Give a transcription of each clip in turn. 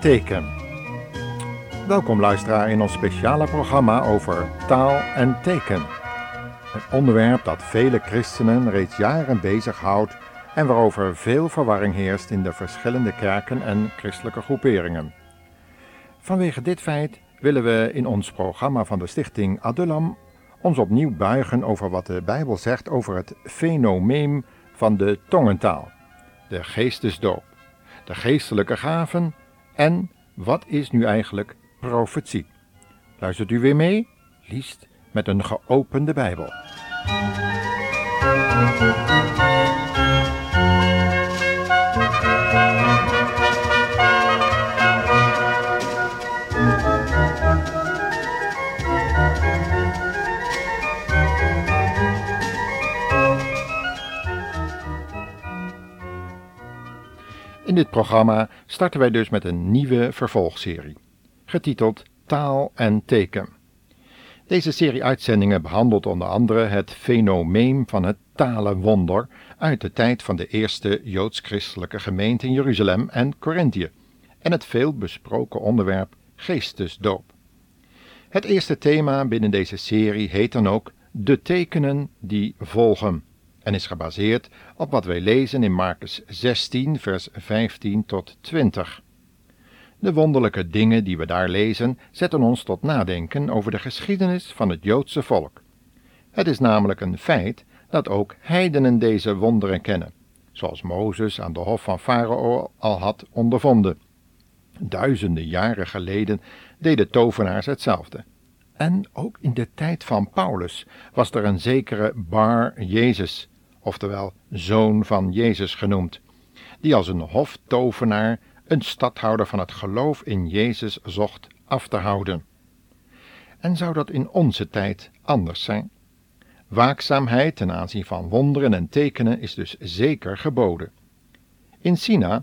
teken. Welkom luisteraar in ons speciale programma over taal en teken. Een onderwerp dat vele christenen reeds jaren bezighoudt en waarover veel verwarring heerst in de verschillende kerken en christelijke groeperingen. Vanwege dit feit willen we in ons programma van de stichting Adullam ons opnieuw buigen over wat de Bijbel zegt over het fenomeen van de tongentaal, de geestesdoop, de geestelijke gaven en wat is nu eigenlijk profetie. Luistert u weer mee? Liefst met een geopende Bijbel. In dit programma starten wij dus met een nieuwe vervolgserie, getiteld Taal en Teken. Deze serie uitzendingen behandelt onder andere het fenomeen van het talenwonder uit de tijd van de eerste joods-christelijke gemeente in Jeruzalem en Corinthië en het veel besproken onderwerp geestesdoop. Het eerste thema binnen deze serie heet dan ook De tekenen die volgen en is gebaseerd op wat wij lezen in Marcus 16, vers 15 tot 20. De wonderlijke dingen die we daar lezen zetten ons tot nadenken over de geschiedenis van het Joodse volk. Het is namelijk een feit dat ook heidenen deze wonderen kennen, zoals Mozes aan de hof van Farao al had ondervonden. Duizenden jaren geleden deden tovenaars hetzelfde. En ook in de tijd van Paulus was er een zekere Bar Jezus, oftewel zoon van Jezus genoemd, die als een hoftovenaar een stadhouder van het geloof in Jezus zocht af te houden. En zou dat in onze tijd anders zijn? Waakzaamheid ten aanzien van wonderen en tekenen is dus zeker geboden. In China,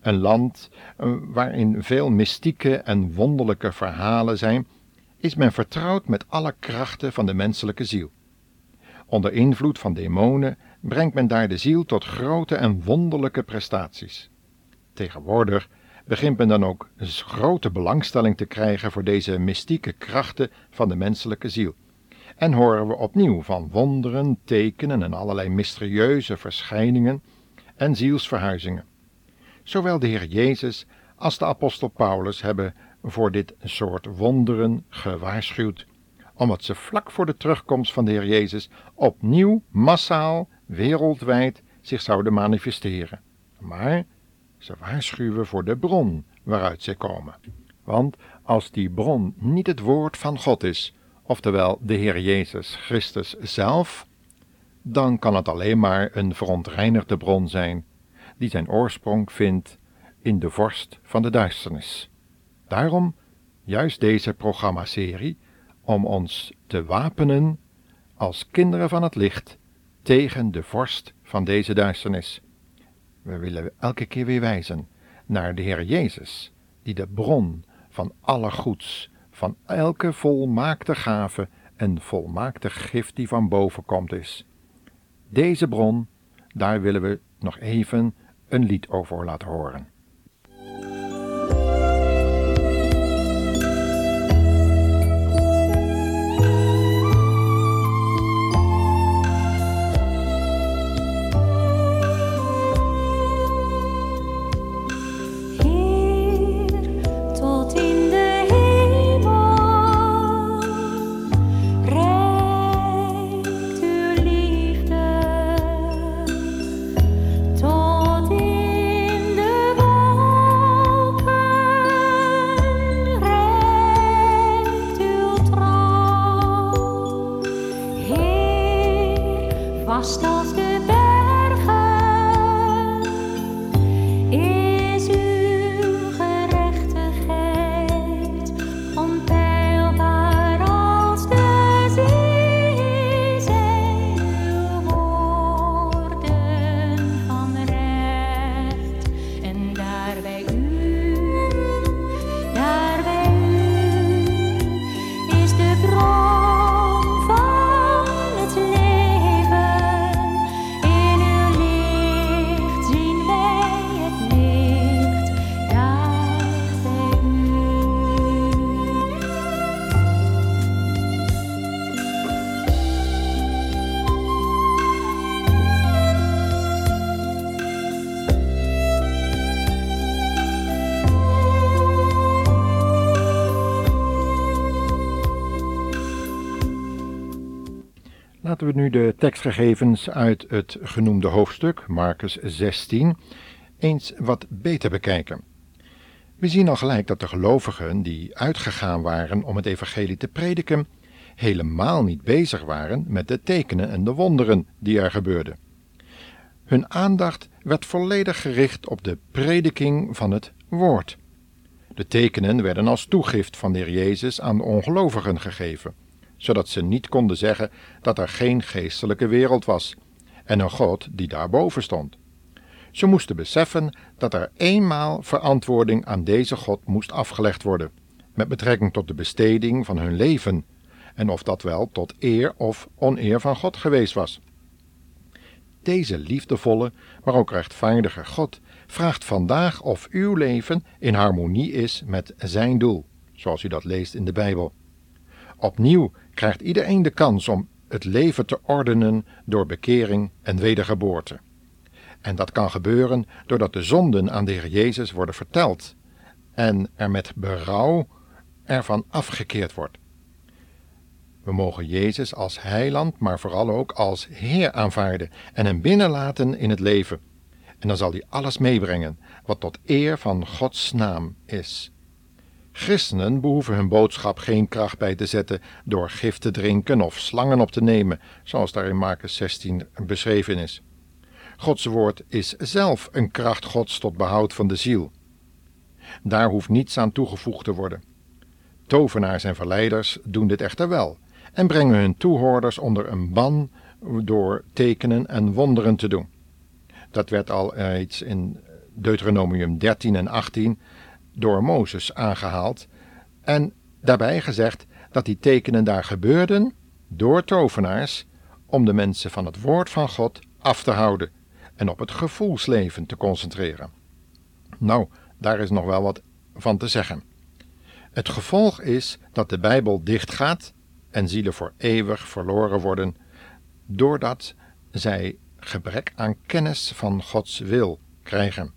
een land eh, waarin veel mystieke en wonderlijke verhalen zijn, is men vertrouwd met alle krachten van de menselijke ziel. Onder invloed van demonen brengt men daar de ziel tot grote en wonderlijke prestaties. Tegenwoordig begint men dan ook grote belangstelling te krijgen voor deze mystieke krachten van de menselijke ziel. En horen we opnieuw van wonderen, tekenen en allerlei mysterieuze verschijningen en zielsverhuizingen. Zowel de Heer Jezus als de apostel Paulus hebben voor dit soort wonderen gewaarschuwd, omdat ze vlak voor de terugkomst van de Heer Jezus opnieuw massaal wereldwijd zich zouden manifesteren. Maar ze waarschuwen voor de bron waaruit zij komen. Want als die bron niet het woord van God is, oftewel de Heer Jezus Christus zelf, dan kan het alleen maar een verontreinigde bron zijn, die zijn oorsprong vindt in de vorst van de duisternis. Daarom juist deze programmaserie, om ons te wapenen als kinderen van het licht tegen de vorst van deze duisternis. We willen elke keer weer wijzen naar de Heer Jezus, die de bron van alle goeds, van elke volmaakte gave en volmaakte gift die van boven komt is. Deze bron, daar willen we nog even een lied over laten horen. Laten we nu de tekstgegevens uit het genoemde hoofdstuk, Marcus 16, eens wat beter bekijken. We zien al gelijk dat de gelovigen die uitgegaan waren om het evangelie te prediken, helemaal niet bezig waren met de tekenen en de wonderen die er gebeurden. Hun aandacht werd volledig gericht op de prediking van het woord. De tekenen werden als toegift van de Heer Jezus aan de ongelovigen gegeven, zodat ze niet konden zeggen dat er geen geestelijke wereld was en een God die daarboven stond. Ze moesten beseffen dat er eenmaal verantwoording aan deze God moest afgelegd worden, met betrekking tot de besteding van hun leven, en of dat wel tot eer of oneer van God geweest was. Deze liefdevolle, maar ook rechtvaardige God vraagt vandaag of uw leven in harmonie is met zijn doel, zoals u dat leest in de Bijbel. Opnieuw krijgt iedereen de kans om het leven te ordenen door bekering en wedergeboorte. En dat kan gebeuren doordat de zonden aan de Heer Jezus worden verteld en er met berouw ervan afgekeerd wordt. We mogen Jezus als heiland, maar vooral ook als Heer aanvaarden en hem binnenlaten in het leven. En dan zal hij alles meebrengen wat tot eer van Gods naam is. Christenen behoeven hun boodschap geen kracht bij te zetten door gif te drinken of slangen op te nemen, zoals daar in Marcus 16 beschreven is. Gods woord is zelf een kracht Gods tot behoud van de ziel. Daar hoeft niets aan toegevoegd te worden. Tovenaars en verleiders doen dit echter wel en brengen hun toehoorders onder een ban door tekenen en wonderen te doen. Dat werd al iets in Deuteronomium 13 en 18 door Mozes aangehaald en daarbij gezegd dat die tekenen daar gebeurden door tovenaars om de mensen van het woord van God af te houden en op het gevoelsleven te concentreren. Nou, daar is nog wel wat van te zeggen. Het gevolg is dat de Bijbel dichtgaat en zielen voor eeuwig verloren worden, doordat zij gebrek aan kennis van Gods wil krijgen.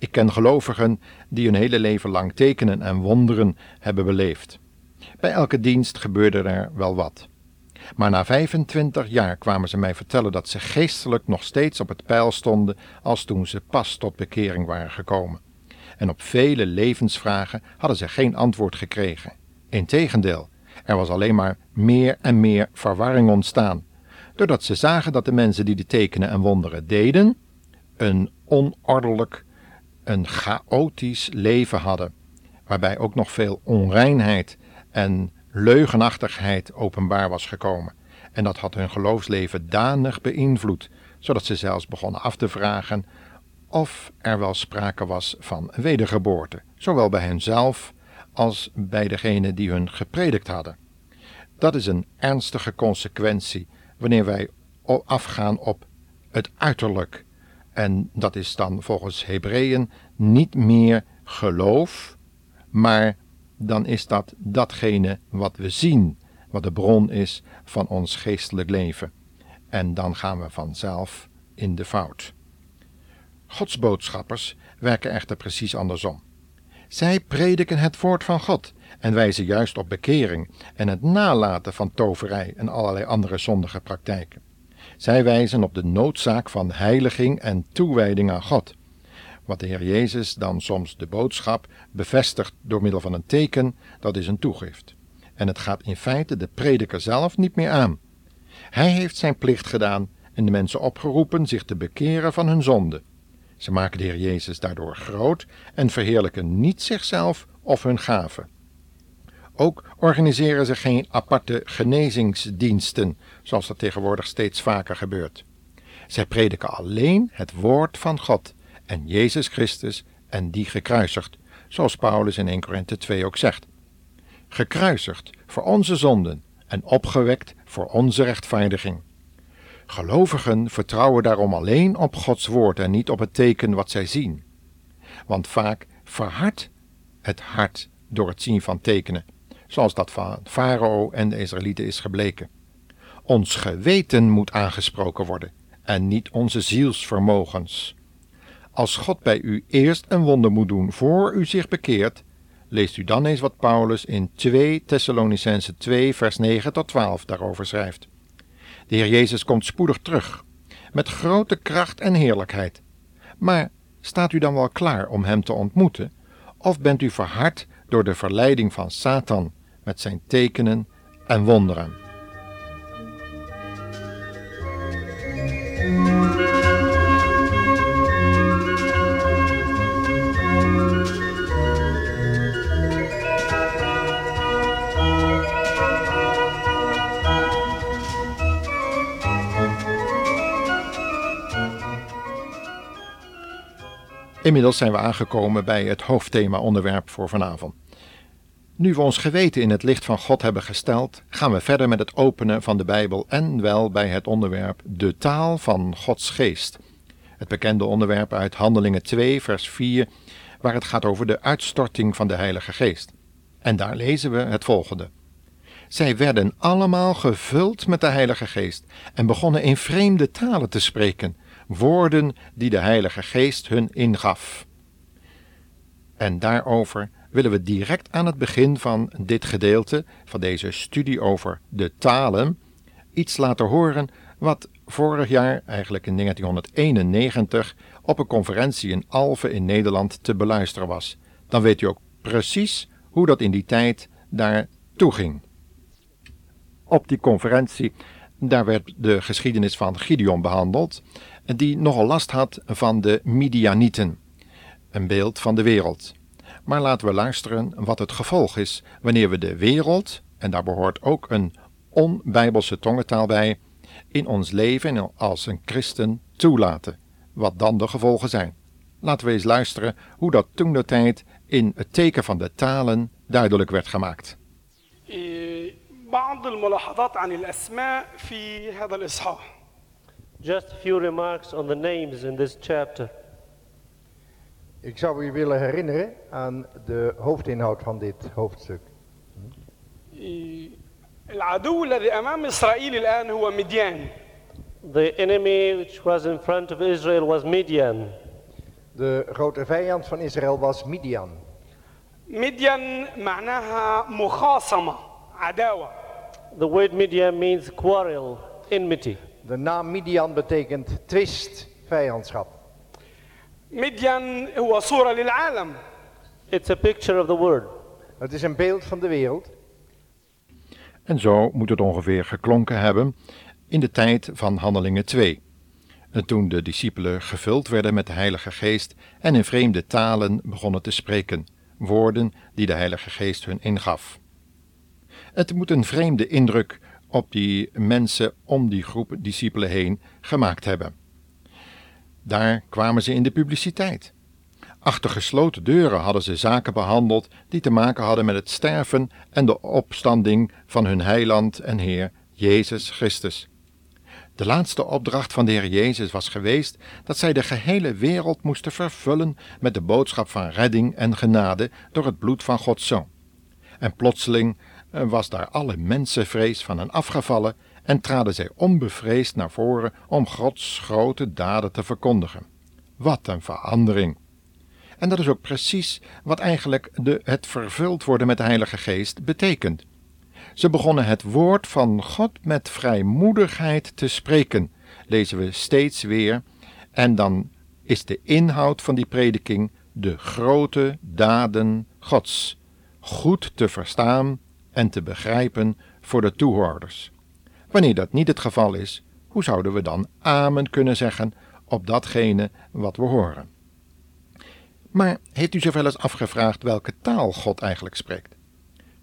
Ik ken gelovigen die hun hele leven lang tekenen en wonderen hebben beleefd. Bij elke dienst gebeurde er wel wat. Maar na 25 jaar kwamen ze mij vertellen dat ze geestelijk nog steeds op het pijl stonden als toen ze pas tot bekering waren gekomen. En op vele levensvragen hadden ze geen antwoord gekregen. Integendeel, er was alleen maar meer en meer verwarring ontstaan, doordat ze zagen dat de mensen die de tekenen en wonderen deden, een onordelijk, een chaotisch leven hadden, waarbij ook nog veel onreinheid en leugenachtigheid openbaar was gekomen. En dat had hun geloofsleven danig beïnvloed, zodat ze zelfs begonnen af te vragen of er wel sprake was van wedergeboorte, zowel bij henzelf als bij degene die hun gepredikt hadden. Dat is een ernstige consequentie wanneer wij afgaan op het uiterlijk. En dat is dan volgens Hebreeën niet meer geloof, maar dan is dat datgene wat we zien, wat de bron is van ons geestelijk leven. En dan gaan we vanzelf in de fout. Gods boodschappers werken echter precies andersom. Zij prediken het woord van God en wijzen juist op bekering en het nalaten van toverij en allerlei andere zondige praktijken. Zij wijzen op de noodzaak van heiliging en toewijding aan God. Wat de Heer Jezus dan soms de boodschap bevestigt door middel van een teken, dat is een toegift. En het gaat in feite de prediker zelf niet meer aan. Hij heeft zijn plicht gedaan en de mensen opgeroepen zich te bekeren van hun zonde. Ze maken de Heer Jezus daardoor groot en verheerlijken niet zichzelf of hun gaven. Ook organiseren ze geen aparte genezingsdiensten, zoals dat tegenwoordig steeds vaker gebeurt. Zij prediken alleen het woord van God en Jezus Christus en die gekruisigd, zoals Paulus in 1 Korinthe 2 ook zegt. Gekruisigd voor onze zonden en opgewekt voor onze rechtvaardiging. Gelovigen vertrouwen daarom alleen op Gods woord en niet op het teken wat zij zien. Want vaak verhardt het hart door het zien van tekenen, zoals dat van Farao en de Israëlieten is gebleken. Ons geweten moet aangesproken worden en niet onze zielsvermogens. Als God bij u eerst een wonder moet doen voor u zich bekeert, leest u dan eens wat Paulus in 2 Thessalonicense 2 vers 9 tot 12 daarover schrijft. De Heer Jezus komt spoedig terug, met grote kracht en heerlijkheid. Maar staat u dan wel klaar om Hem te ontmoeten? Of bent u verhard door de verleiding van Satan met zijn tekenen en wonderen? Inmiddels zijn we aangekomen bij het hoofdthema-onderwerp voor vanavond. Nu we ons geweten in het licht van God hebben gesteld, gaan we verder met het openen van de Bijbel en wel bij het onderwerp de taal van Gods geest. Het bekende onderwerp uit Handelingen 2, vers 4, waar het gaat over de uitstorting van de Heilige Geest. En daar lezen we het volgende. Zij werden allemaal gevuld met de Heilige Geest en begonnen in vreemde talen te spreken woorden die de Heilige Geest hun ingaf. En daarover willen we direct aan het begin van dit gedeelte, van deze studie over de talen, iets laten horen wat vorig jaar, eigenlijk in 1991, op een conferentie in Alphen in Nederland te beluisteren was. Dan weet u ook precies hoe dat in die tijd daar toeging. Op die conferentie, daar werd de geschiedenis van Gideon behandeld die nogal last had van de Midianieten, een beeld van de wereld Maar laten we luisteren wat het gevolg is wanneer we de wereld, en daar behoort ook een onbijbelse tongentaal bij, in ons leven als een christen toelaten. Wat dan de gevolgen zijn. Laten we eens luisteren hoe dat toen de tijd in het teken van de talen duidelijk werd gemaakt. بعض الملاحظات عن الأسماء في هذا الإصحاح Just a few remarks on the names in this chapter. Ik zou u willen herinneren aan de hoofdinhoud van dit hoofdstuk. العدو الذي أمام إسرائيل الآن هو مديان. The enemy which was in front of Israel was Midian. De grote vijand van Israël was Midian. مديان معناها مخاصمة عداوة. The word Midian means quarrel, enmity. De naam Midian betekent twist, vijandschap. مديان هو صورة للعالم. It's a picture of the world. Het is een beeld van de wereld. En zo moet het ongeveer geklonken hebben in de tijd van Handelingen 2. Toen de discipelen gevuld werden met de Heilige Geest en in vreemde talen begonnen te spreken, woorden die de Heilige Geest hun ingaf. Het moet een vreemde indruk op die mensen om die groep discipelen heen gemaakt hebben. Daar kwamen ze in de publiciteit. Achter gesloten deuren hadden ze zaken behandeld die te maken hadden met het sterven en de opstanding van hun heiland en Heer Jezus Christus. De laatste opdracht van de Heer Jezus was geweest dat zij de gehele wereld moesten vervullen met de boodschap van redding en genade door het bloed van Gods Zoon. En plotseling was daar alle mensenvrees van hen afgevallen en traden zij onbevreesd naar voren om Gods grote daden te verkondigen. Wat een verandering! En dat is ook precies wat eigenlijk de, het vervuld worden met de Heilige Geest betekent. Ze begonnen het woord van God met vrijmoedigheid te spreken, lezen we steeds weer, en dan is de inhoud van die prediking de grote daden Gods, goed te verstaan en te begrijpen voor de toehoorders. Wanneer dat niet het geval is, hoe zouden we dan amen kunnen zeggen op datgene wat we horen? Maar heeft u zich wel eens afgevraagd welke taal God eigenlijk spreekt?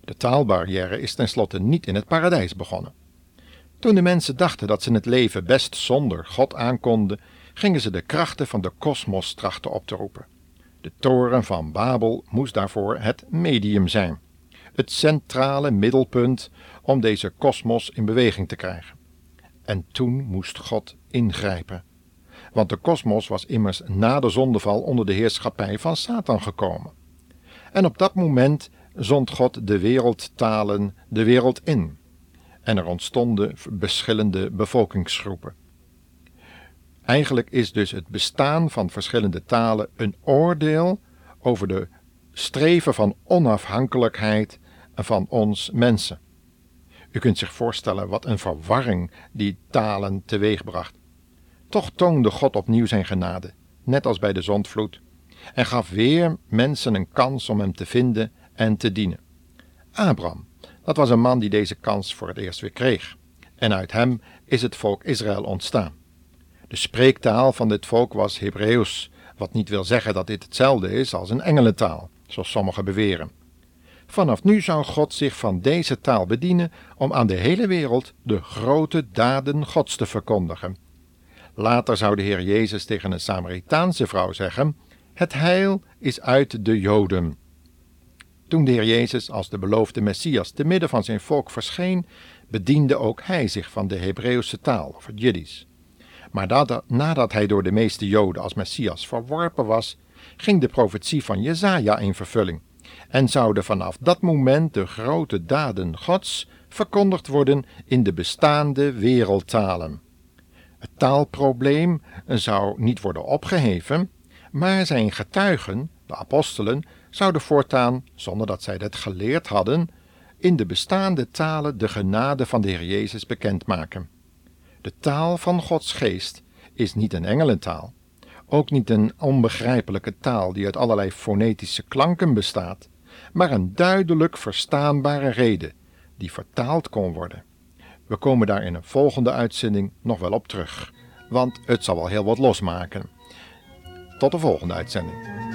De taalbarrière is tenslotte niet in het paradijs begonnen. Toen de mensen dachten dat ze het leven best zonder God aankonden, gingen ze de krachten van de kosmos trachten op te roepen. De toren van Babel moest daarvoor het medium zijn het centrale middelpunt om deze kosmos in beweging te krijgen. En toen moest God ingrijpen. Want de kosmos was immers na de zondeval onder de heerschappij van Satan gekomen. En op dat moment zond God de wereldtalen de wereld in. En er ontstonden verschillende bevolkingsgroepen. Eigenlijk is dus het bestaan van verschillende talen een oordeel over de streven van onafhankelijkheid van ons mensen. U kunt zich voorstellen wat een verwarring die talen teweegbracht. Toch toonde God opnieuw zijn genade, net als bij de zondvloed, en gaf weer mensen een kans om hem te vinden en te dienen. Abraham, dat was een man die deze kans voor het eerst weer kreeg, en uit hem is het volk Israël ontstaan. De spreektaal van dit volk was Hebreeuws, wat niet wil zeggen dat dit hetzelfde is als een engelentaal, zoals sommigen beweren. Vanaf nu zou God zich van deze taal bedienen om aan de hele wereld de grote daden Gods te verkondigen. Later zou de Heer Jezus tegen een Samaritaanse vrouw zeggen: Het heil is uit de Joden. Toen de Heer Jezus als de beloofde Messias te midden van zijn volk verscheen, bediende ook hij zich van de Hebreeuwse taal, of het Jiddisch. Maar nadat hij door de meeste Joden als Messias verworpen was, ging de profetie van Jezaja in vervulling en zouden vanaf dat moment de grote daden Gods verkondigd worden in de bestaande wereldtalen. Het taalprobleem zou niet worden opgeheven, maar zijn getuigen, de apostelen, zouden voortaan, zonder dat zij dat geleerd hadden, in de bestaande talen de genade van de Heer Jezus bekendmaken. De taal van Gods geest is niet een engelentaal, ook niet een onbegrijpelijke taal die uit allerlei fonetische klanken bestaat, maar een duidelijk verstaanbare reden die vertaald kon worden. We komen daar in een volgende uitzending nog wel op terug, want het zal wel heel wat losmaken. Tot de volgende uitzending.